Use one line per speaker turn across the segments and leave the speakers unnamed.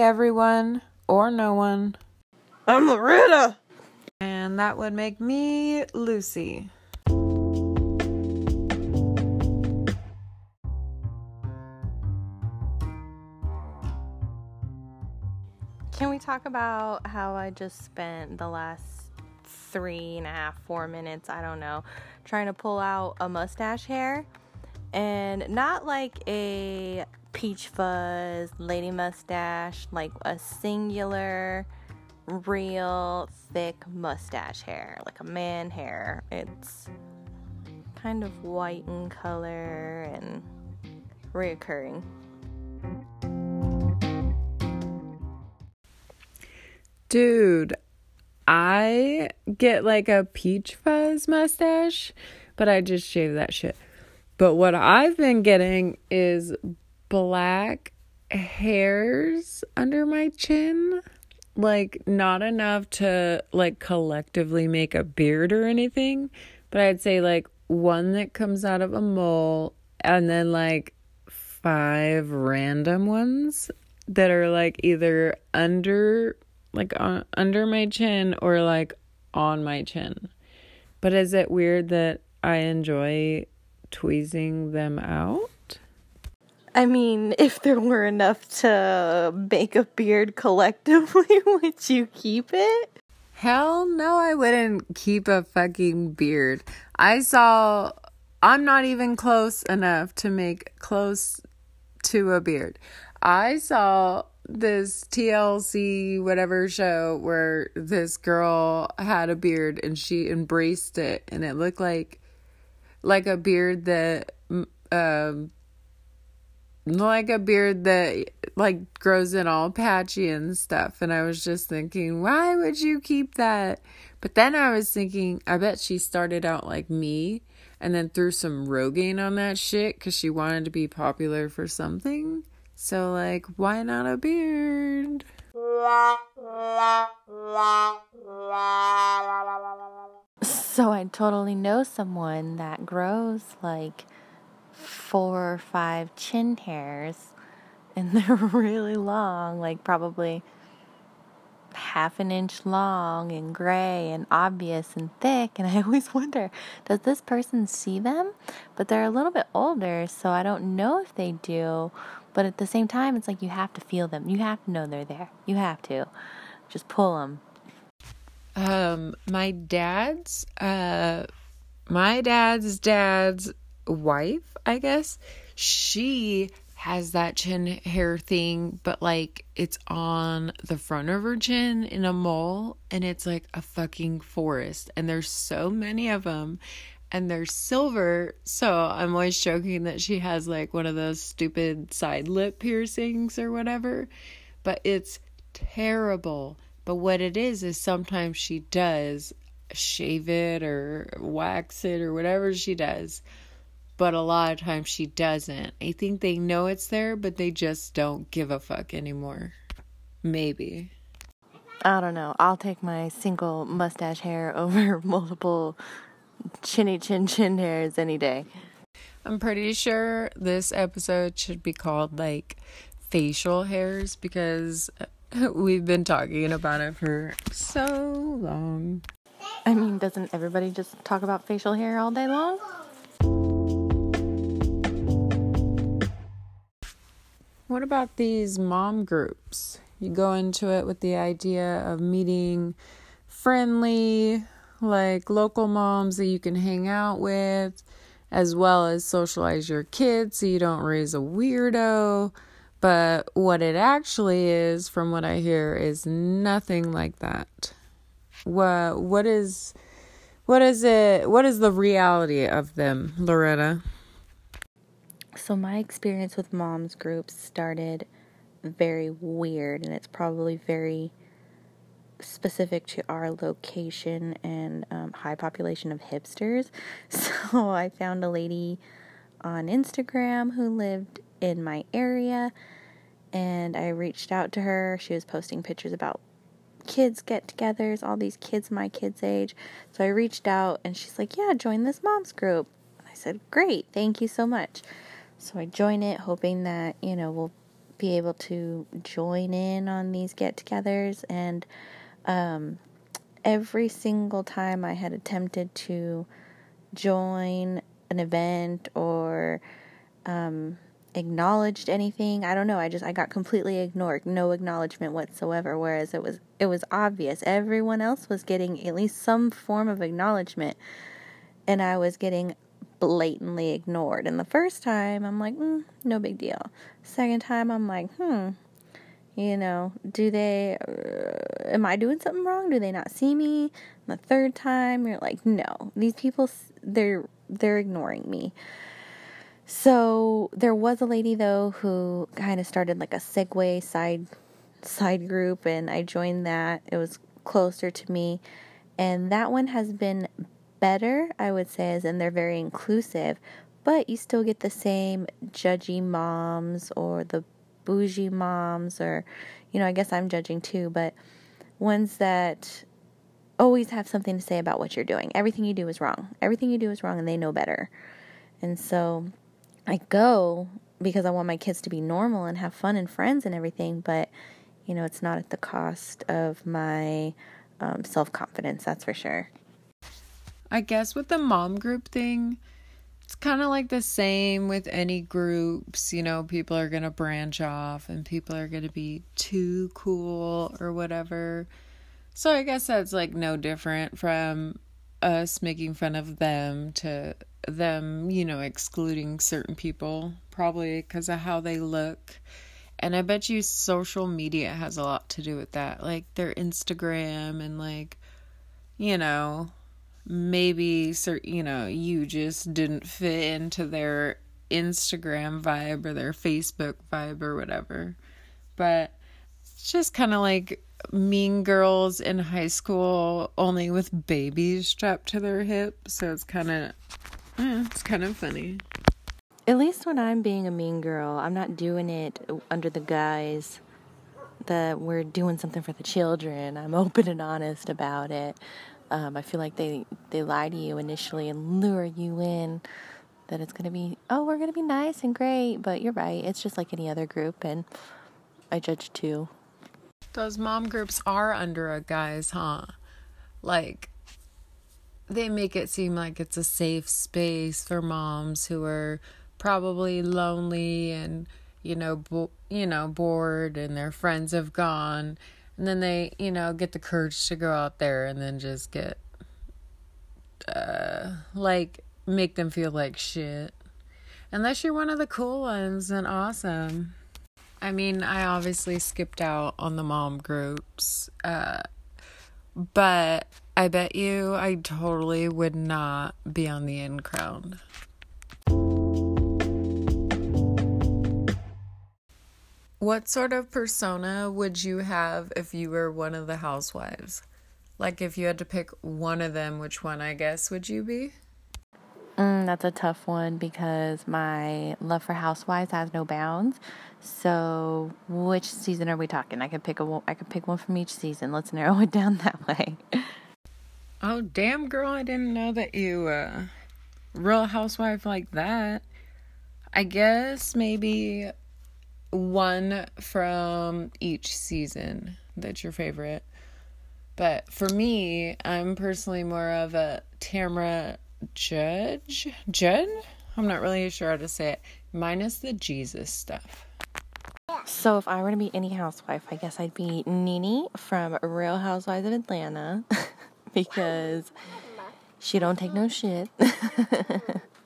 everyone, or no one.
I'm Loretta.
And that would make me Lucy.
Can we talk about how I just spent the last three and a half, four minutes, I don't know, trying to pull out a mustache hair? And not like a peach fuzz lady mustache, like a singular, real thick mustache hair, like a man hair. It's kind of white in color and reoccurring.
Dude, I get like a peach fuzz mustache, but I just shave that shit. But what I've been getting is black hairs under my chin. Like, not enough to like collectively make a beard or anything, but I'd say like one that comes out of a mole and then like five random ones that are like either under like on, under my chin or like on my chin. But is it weird that I enjoy tweezing them out?
I mean, if there were enough to make a beard collectively, would you keep it?
Hell no, I wouldn't keep a fucking beard. I saw, I'm not even close enough to make close to a beard. I saw this TLC whatever show where this girl had a beard and she embraced it and it looked like like a beard that um like a beard that like grows in all patchy and stuff. And I was just thinking why would you keep that? But then I was thinking I bet she started out like me and then threw some Rogaine on that shit cuz she wanted to be popular for something. So, like, why not a beard?
So, I totally know someone that grows like four or five chin hairs, and they're really long, like probably half an inch long and gray and obvious and thick. And I always wonder, does this person see them? But they're a little bit older, so I don't know if they do. But at the same time, it's like you have to feel them. You have to know they're there. You have to just pull them.
Um, my dad's, uh, my dad's dad's wife, I guess, she has that chin hair thing, but like it's on the front of her chin in a mole, and it's like a fucking forest. And there's so many of them, and they're silver. So I'm always joking that she has like one of those stupid side lip piercings or whatever, but it's terrible. But what it is is sometimes she does shave it or wax it or whatever she does but a lot of times she doesn't. I think they know it's there, but they just don't give a fuck anymore. Maybe.
I don't know. I'll take my single mustache hair over multiple chinny chin chin hairs any day.
I'm pretty sure this episode should be called like facial hairs because we've been talking about it for so long.
I mean, doesn't everybody just talk about facial hair all day long?
What about these mom groups? You go into it with the idea of meeting friendly, like local moms that you can hang out with, as well as socialize your kids so you don't raise a weirdo. But what it actually is, from what I hear, is nothing like that. What what is what is it what is the reality of them, Loretta?
So, my experience with moms groups started very weird, and it's probably very specific to our location and um, high population of hipsters. So, I found a lady on Instagram who lived in my area, and I reached out to her. She was posting pictures about kids get togethers, all these kids my kids' age. So, I reached out, and she's like, Yeah, join this moms group. I said, Great, thank you so much. So I join it hoping that, you know, we'll be able to join in on these get togethers. And um, every single time I had attempted to join an event or um, acknowledged anything. I don't know. I just I got completely ignored. No acknowledgement whatsoever. Whereas it was it was obvious. Everyone else was getting at least some form of acknowledgement, and I was getting blatantly ignored. And the first time I'm like, mm, no big deal. Second time I'm like, hmm. You know, do they, uh, am I doing something wrong? Do they not see me? And the third time, you're like, no, these people, they're, they're ignoring me. So there was a lady though who kind of started like a Segway side side group, and I joined that. It was closer to me, and that one has been better, I would say, as in they're very inclusive, but you still get the same judgy moms or the bougie moms, or you know, I guess I'm judging too, but ones that always have something to say about what you're doing. Everything you do is wrong. Everything you do is wrong, and they know better. And so I go because I want my kids to be normal and have fun and friends and everything, but you know, it's not at the cost of my um, self confidence, that's for sure.
I guess with the mom group thing, it's kind of like the same with any groups. You know, people are going to branch off and people are going to be too cool or whatever. So I guess that's like no different from us making fun of them to them, you know, excluding certain people, probably because of how they look. And I bet you social media has a lot to do with that. Like their Instagram and like, you know, maybe you know, you just didn't fit into their Instagram vibe or their Facebook vibe or whatever. But it's just kind of like mean girls in high school only with babies strapped to their hips so it's kind of it's kind of funny.
At least when i'm being a mean girl i'm not doing it under the guise that we're doing something for the children. I'm open and honest about it um, i feel like they they lie to you initially and lure you in that it's going to be oh we're going to be nice and great but you're right it's just like any other group and i judge too
those mom groups are under a guise, huh? Like, they make it seem like it's a safe space for moms who are probably lonely and you know bo- you know bored and their friends have gone and then they you know get the courage to go out there and then just get uh like make them feel like shit unless you're one of the cool ones and awesome I mean, I obviously skipped out on the mom groups, uh, but I bet you I totally would not be on the in crowd. What sort of persona would you have if you were one of the housewives? Like, if you had to pick one of them, which one, I guess, would you be?
Mm, that's a tough one because my love for Housewives has no bounds. So, which season are we talking? I could pick a I could pick one from each season. Let's narrow it down that way.
Oh, damn girl, I didn't know that you uh real housewife like that. I guess maybe one from each season that's your favorite. But for me, I'm personally more of a Tamra Judge? Judd? I'm not really sure how to say it. Minus the Jesus stuff.
So if I were to be any housewife, I guess I'd be Nene from Real Housewives of Atlanta because she don't take no shit.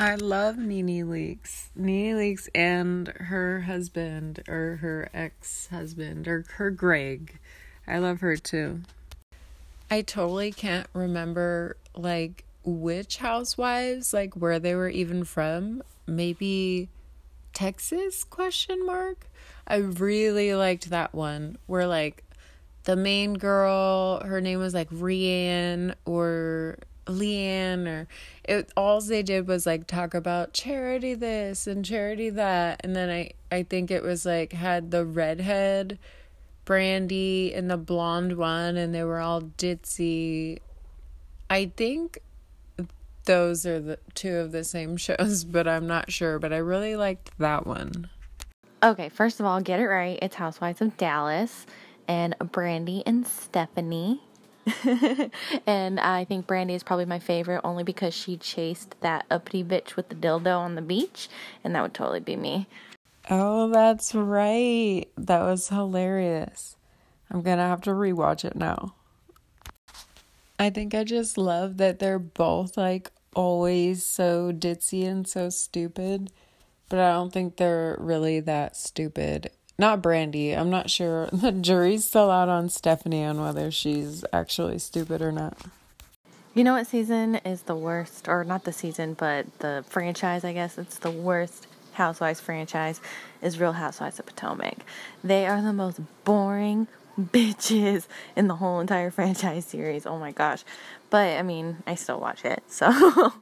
I love Nene Leakes. Nene Leakes and her husband or her ex-husband or her Greg. I love her too. I totally can't remember like which housewives, like where they were even from. Maybe Texas question mark. I really liked that one where like the main girl, her name was like Rianne or Leanne or it all they did was like talk about charity this and charity that and then I I think it was like had the redhead Brandi and the blonde one and they were all ditzy. I think those are the two of the same shows, but I'm not sure. But I really liked that one.
Okay, first of all, get it right. It's Housewives of Dallas and Brandi and Stephanie. and I think Brandi is probably my favorite only because she chased that uppity bitch with the dildo on the beach, and that would totally be me.
Oh, that's right. That was hilarious. I'm gonna have to rewatch it now. I think I just love that they're both like always so ditzy and so stupid, but I don't think they're really that stupid. Not Brandi. I'm not sure. The jury's still out on Stephanie on whether she's actually stupid or not.
You know what season is the worst, or not the season, but the franchise, I guess. It's the worst Housewives franchise is Real Housewives of Potomac. They are the most boring bitches in the whole entire franchise series. Oh my gosh. But I mean, I still watch it. So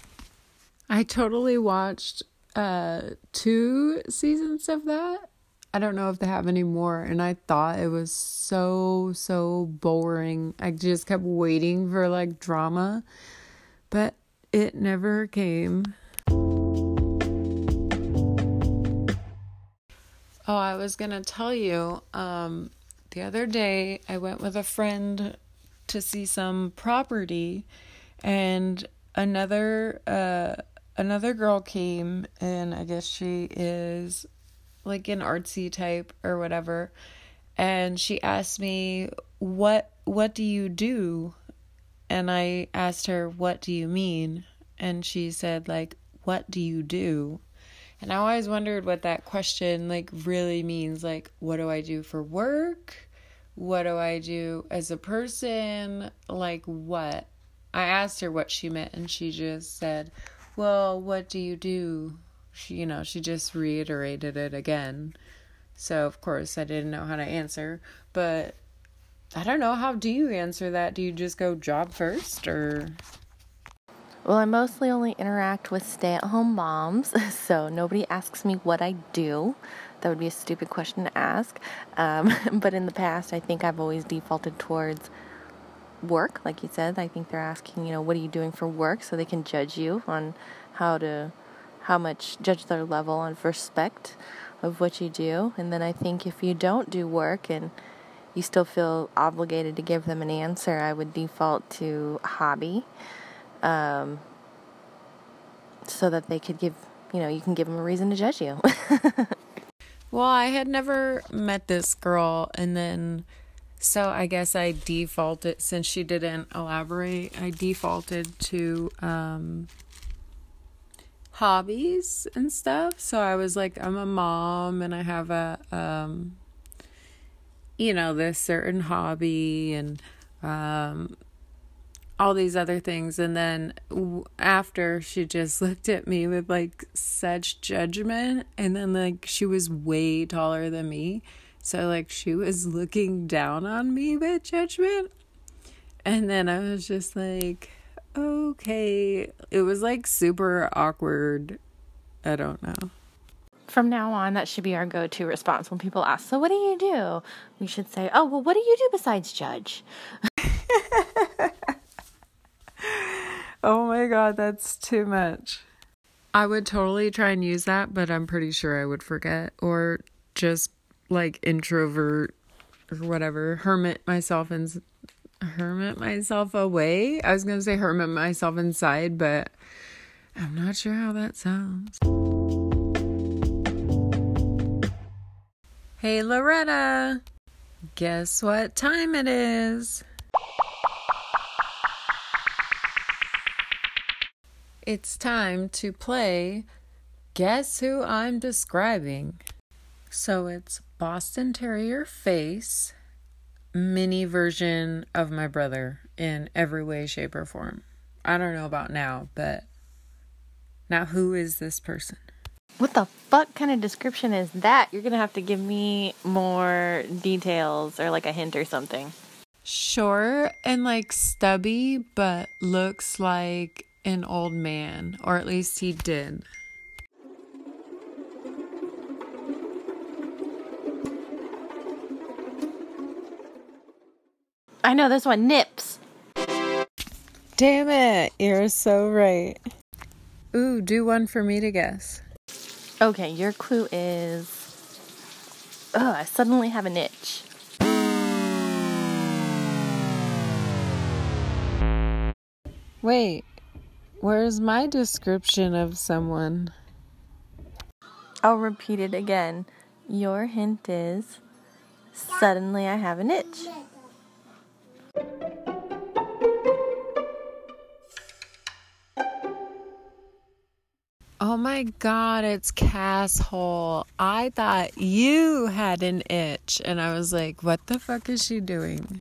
I totally watched uh two seasons of that. I don't know if they have any more and I thought it was so so boring. I just kept waiting for like drama, but it never came. Oh, I was going to tell you um the other day I went with a friend to see some property and another uh another girl came and I guess she is like an artsy type or whatever and she asked me what what do you do and I asked her what do you mean and she said like what do you do and I always wondered what that question like really means. Like, what do I do for work? What do I do as a person? Like, what? I asked her what she meant, and she just said, Well, what do you do? She, you know, she just reiterated it again. So, of course, I didn't know how to answer, but I don't know. How do you answer that? Do you just go job first or
Well, I mostly only interact with stay at home moms, so nobody asks me what I do. That would be a stupid question to ask. Um, but in the past, I think I've always defaulted towards work, like you said. I think they're asking, you know, what are you doing for work so they can judge you on how to, how much, judge their level on respect of what you do. And then I think if you don't do work and you still feel obligated to give them an answer, I would default to hobby um, so that they could give, you know, you can give them a reason to judge you.
Well, I had never met this girl, and then so I guess I defaulted since she didn't elaborate. I defaulted to um, hobbies and stuff. So I was like, I'm a mom, and I have a um, you know this certain hobby, and um, all these other things. And then after she just looked at me with like such judgment and then like she was way taller than me. So like she was looking down on me with judgment. And then i was just like okay it was like super awkward i don't know
From now on, that should be our go to response when people ask, So, what do you do? We should say, Oh, well, what do you do besides judge?
Oh my god, that's too much. I would totally try and use that, but I'm pretty sure I would forget or just like introvert or whatever, hermit myself and hermit myself away. I was going to say hermit myself inside, but I'm not sure how that sounds. Hey Loretta, guess what time it is? It's time to play Guess Who I'm Describing. So it's Boston Terrier face, mini version of my brother in every way, shape, or form. I don't know about now, but now who is this person?
What the fuck kind of description is that? You're gonna have to give me more details or like a hint or something.
Short and like stubby, but looks like an old man, or at least he did.
I know this one, Nips.
Damn it, you're so right. Ooh, do one for me to guess.
Okay, your clue is
Ugh, I suddenly have an itch.
Wait, where's my description of someone?
I'll repeat it again. Your hint is suddenly I have an itch.
Oh my god, it's Casshole. I thought you had an itch. And I was like, what the fuck is she doing?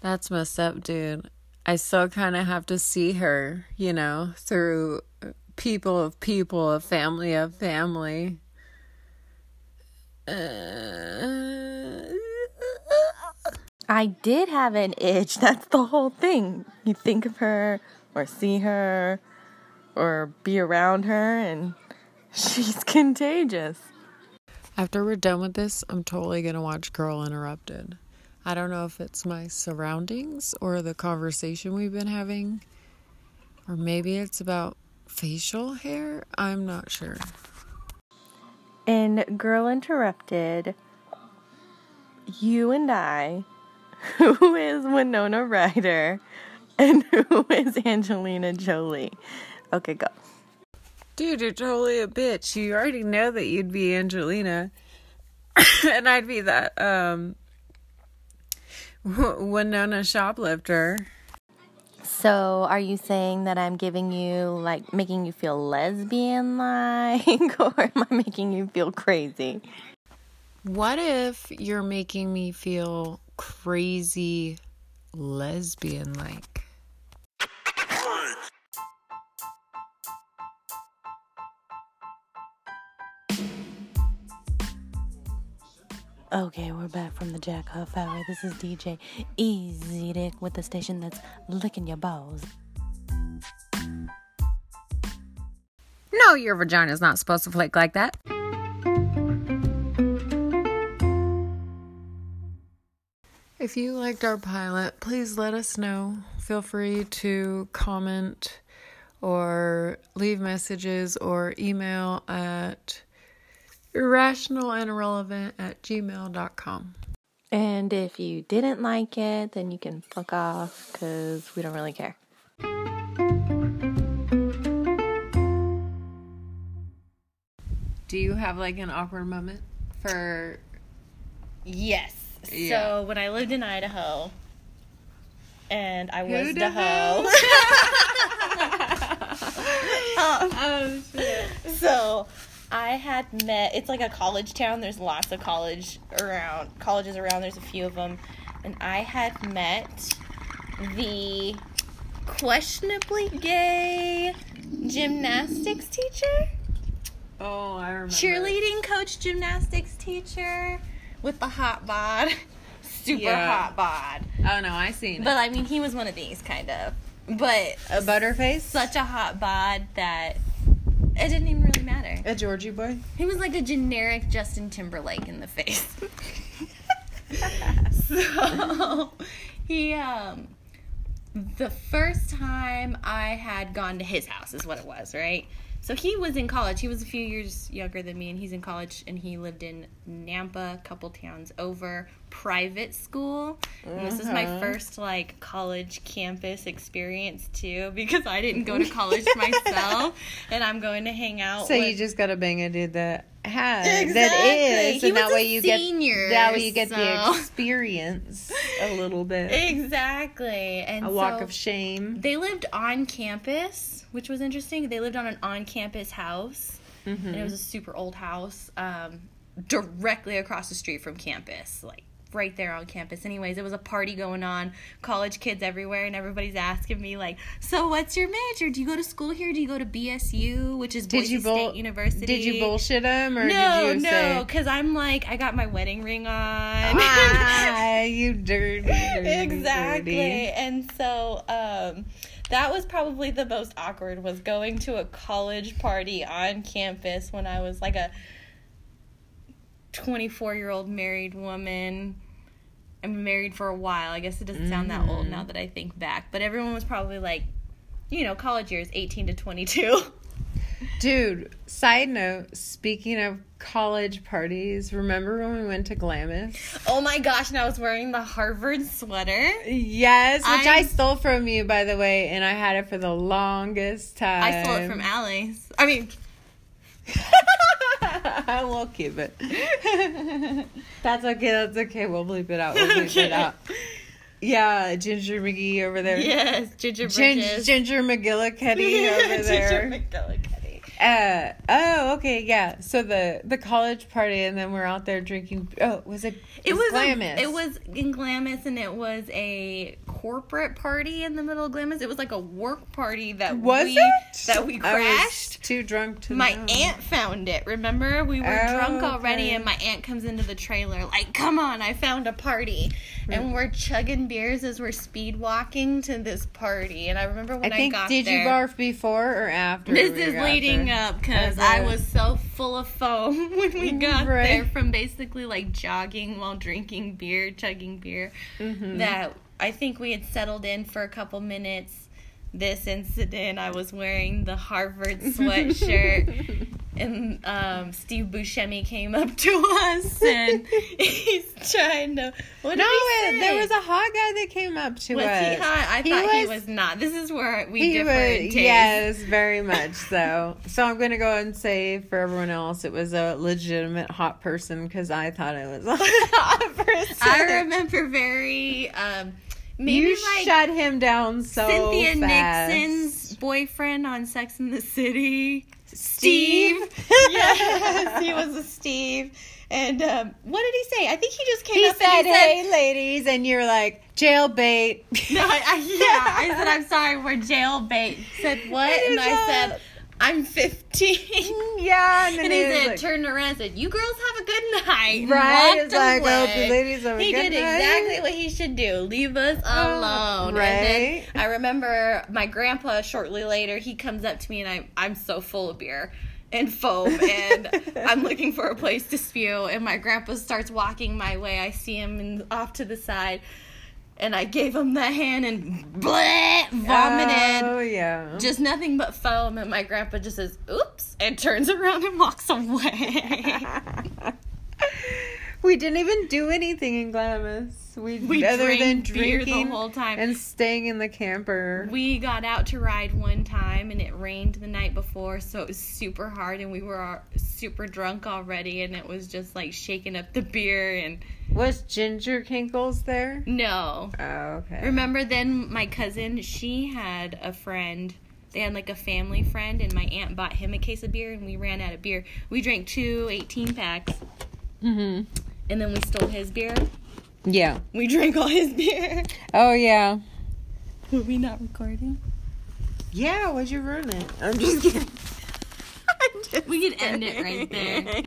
That's messed up, dude. I still kind of have to see her, you know, through people of people, a family of family. Uh...
I did have an itch. That's the whole thing. You think of her or see her or be around her, and she's contagious.
After we're done with this, I'm totally going to watch Girl Interrupted. I don't know if it's my surroundings or the conversation we've been having, or maybe it's about facial hair. I'm not sure.
In Girl Interrupted, you and I, who is Winona Ryder, and who is Angelina Jolie? Okay, go.
Dude, you're totally a bitch. You already know that you'd be Angelina, and I'd be that um Winona shoplifter.
So, are you saying that I'm giving you like making you feel lesbian like, or am I making you feel crazy?
What if you're making me feel crazy lesbian like?
Okay, we're back from the Jack Huff Hour. This is DJ Easy Dick with the station that's licking your balls.
No, your vagina's not supposed to flick like that. If you liked our pilot, please let us know. Feel free to comment or leave messages or email at irrational and irrelevant at gmail.com.
And if you didn't like it, then you can fuck off because we don't really care.
Do you have like an awkward moment for
Yes.
Yeah.
So when I lived in Idaho, and I was the hoe.
Um, oh shit.
so I had met. It's like a college town. There's lots of college around. Colleges around. There's a few of them, and I had met the questionably gay gymnastics teacher,
Oh, I remember.
cheerleading coach, gymnastics teacher with the hot bod, super
Yeah.
hot bod.
Oh no, I seen
But I mean, he was one of these kind of. But
A butterface?
such a hot bod that it didn't even really matter.
A Georgie boy?
He was like a generic Justin Timberlake in the face. so he um the first time I had gone to his house is what it was, right? So he was in college. He was a few years younger than me, and he's in college, and he lived in Nampa, a couple towns over, private school. And this is my
Uh-huh.
first like college campus experience too, because I didn't go to college myself, and I'm going to hang out.
So
with,
you just gotta bang a dude that has that
Exactly.
is,
He
and that way you
senior,
get that way you get the experience a little bit,
exactly, and
a walk
so-
of shame.
They lived on campus, which was interesting. They lived on an on-campus house,
Mm-hmm.
and it was a super old house, um, directly across the street from campus, like right there on campus. Anyways, it was a party going on, college kids everywhere, and everybody's asking me like, "So, what's your major? Do you go to school here? Do you go to BSU, which is
Did
Boise
you bull-
State University?"
Did you bullshit them or
No,
did you
no, because I'm like, I got my wedding ring on.
Ah, you dirty, dirty,
exactly
dirty.
and so um that was probably the most awkward was going to a college party on campus when i was like a 24 year old married woman i've been married for a while i guess it doesn't sound that old mm-hmm. now that i think back but everyone was probably like you know college years 18 to 22
Dude, side note, speaking of college parties, remember when we went to Glamis?
Oh my gosh, and I was wearing the Harvard sweater.
Yes, which i
I'm-
stole from you, by the way, and I had it for the longest time.
I stole it from Alex. I mean,
I will keep it. That's okay. That's okay. We'll bleep it out. We'll bleep it out. Yeah, Ginger McGee over there.
yes, Ginger
Gin- Ginger McGillicuddy over
Ginger
there.
McGillicuddy.
Uh, oh, okay, yeah. So the the college party, and then we're out there drinking. Oh, was it?
It was
Glamis.
A, it was in Glamis, and it was a corporate party in the middle of Glamis. It was like a work party that
Was
we
it?
that we
I was
crashed.
too drunk to.
My
know.
aunt found it. Remember, we were
Oh,
drunk already,
okay.
and my aunt comes into the trailer like, "Come on, I found a party,"
Hmm.
and we're chugging beers as we're speed walking to this party. And I remember when
I
I,
think.
got
Did
there.
you barf before or after?
This is leading
there?
up because. I was so full of foam when we got
Right.
there from basically like jogging while drinking beer, chugging beer.
Mhm.
That I think we had settled in for a couple minutes. This incident, I was wearing the Harvard sweatshirt, and um, Steve Buscemi came up to us and he's trying to. What
No,
he
it, there was a hot guy that came up to
Was
us.
he hot? I
He
thought he
was-
was not. This is where we
He
differ
was, yes, very much so. So I'm going to go and say for everyone else, it was a legitimate hot person because I thought it was a hot person.
I remember very um maybe
you
like
shut him down so
Cynthia
fast.
Nixon's boyfriend on Sex in the City.
Steve.
yes, he was a Steve. And um, what did he say? I think he just came
He
up
said,
and he said,
"Hey, ladies," and you're like, "Jailbait."
No, I, I, yeah, I said, I'm sorry, we're jailbait. Said, what?
And
And I said, I'm 15.
Mm, yeah, and then
And he said,
like,
turned around and said, You girls have a good night.
Right,
walked
it's like, oh, the ladies have a
He
good
did
night.
exactly what he should do. Leave us
Oh,
alone.
right.
I remember my grandpa shortly later, he comes up to me and I, I'm so full of beer and foam and I'm looking for a place to spew and my grandpa starts walking my way. I see him in, off to the side and I gave him the hand and bleh, vomited
Oh yeah.
just nothing but foam and my grandpa just says oops and turns around and walks away
we didn't even do anything in Glamis. We,
We
other than
beer the
drinking
whole time.
and staying in the camper.
we got out to ride one time and it rained the night before so it was super hard and we were super drunk already and it was just like shaking up the beer and
Was Ginger Kinkles there?
no
Oh, okay.
remember then my cousin she had a friend they had like a family friend and my aunt bought him a case of beer and we ran out of beer we drank two 18 packs
hmm
and then we stole his beer
Yeah.
we drank all his beer
Oh yeah.
Were we not recording?
Yeah. Why'd you ruin it? I'm just kidding.
We could end it right there.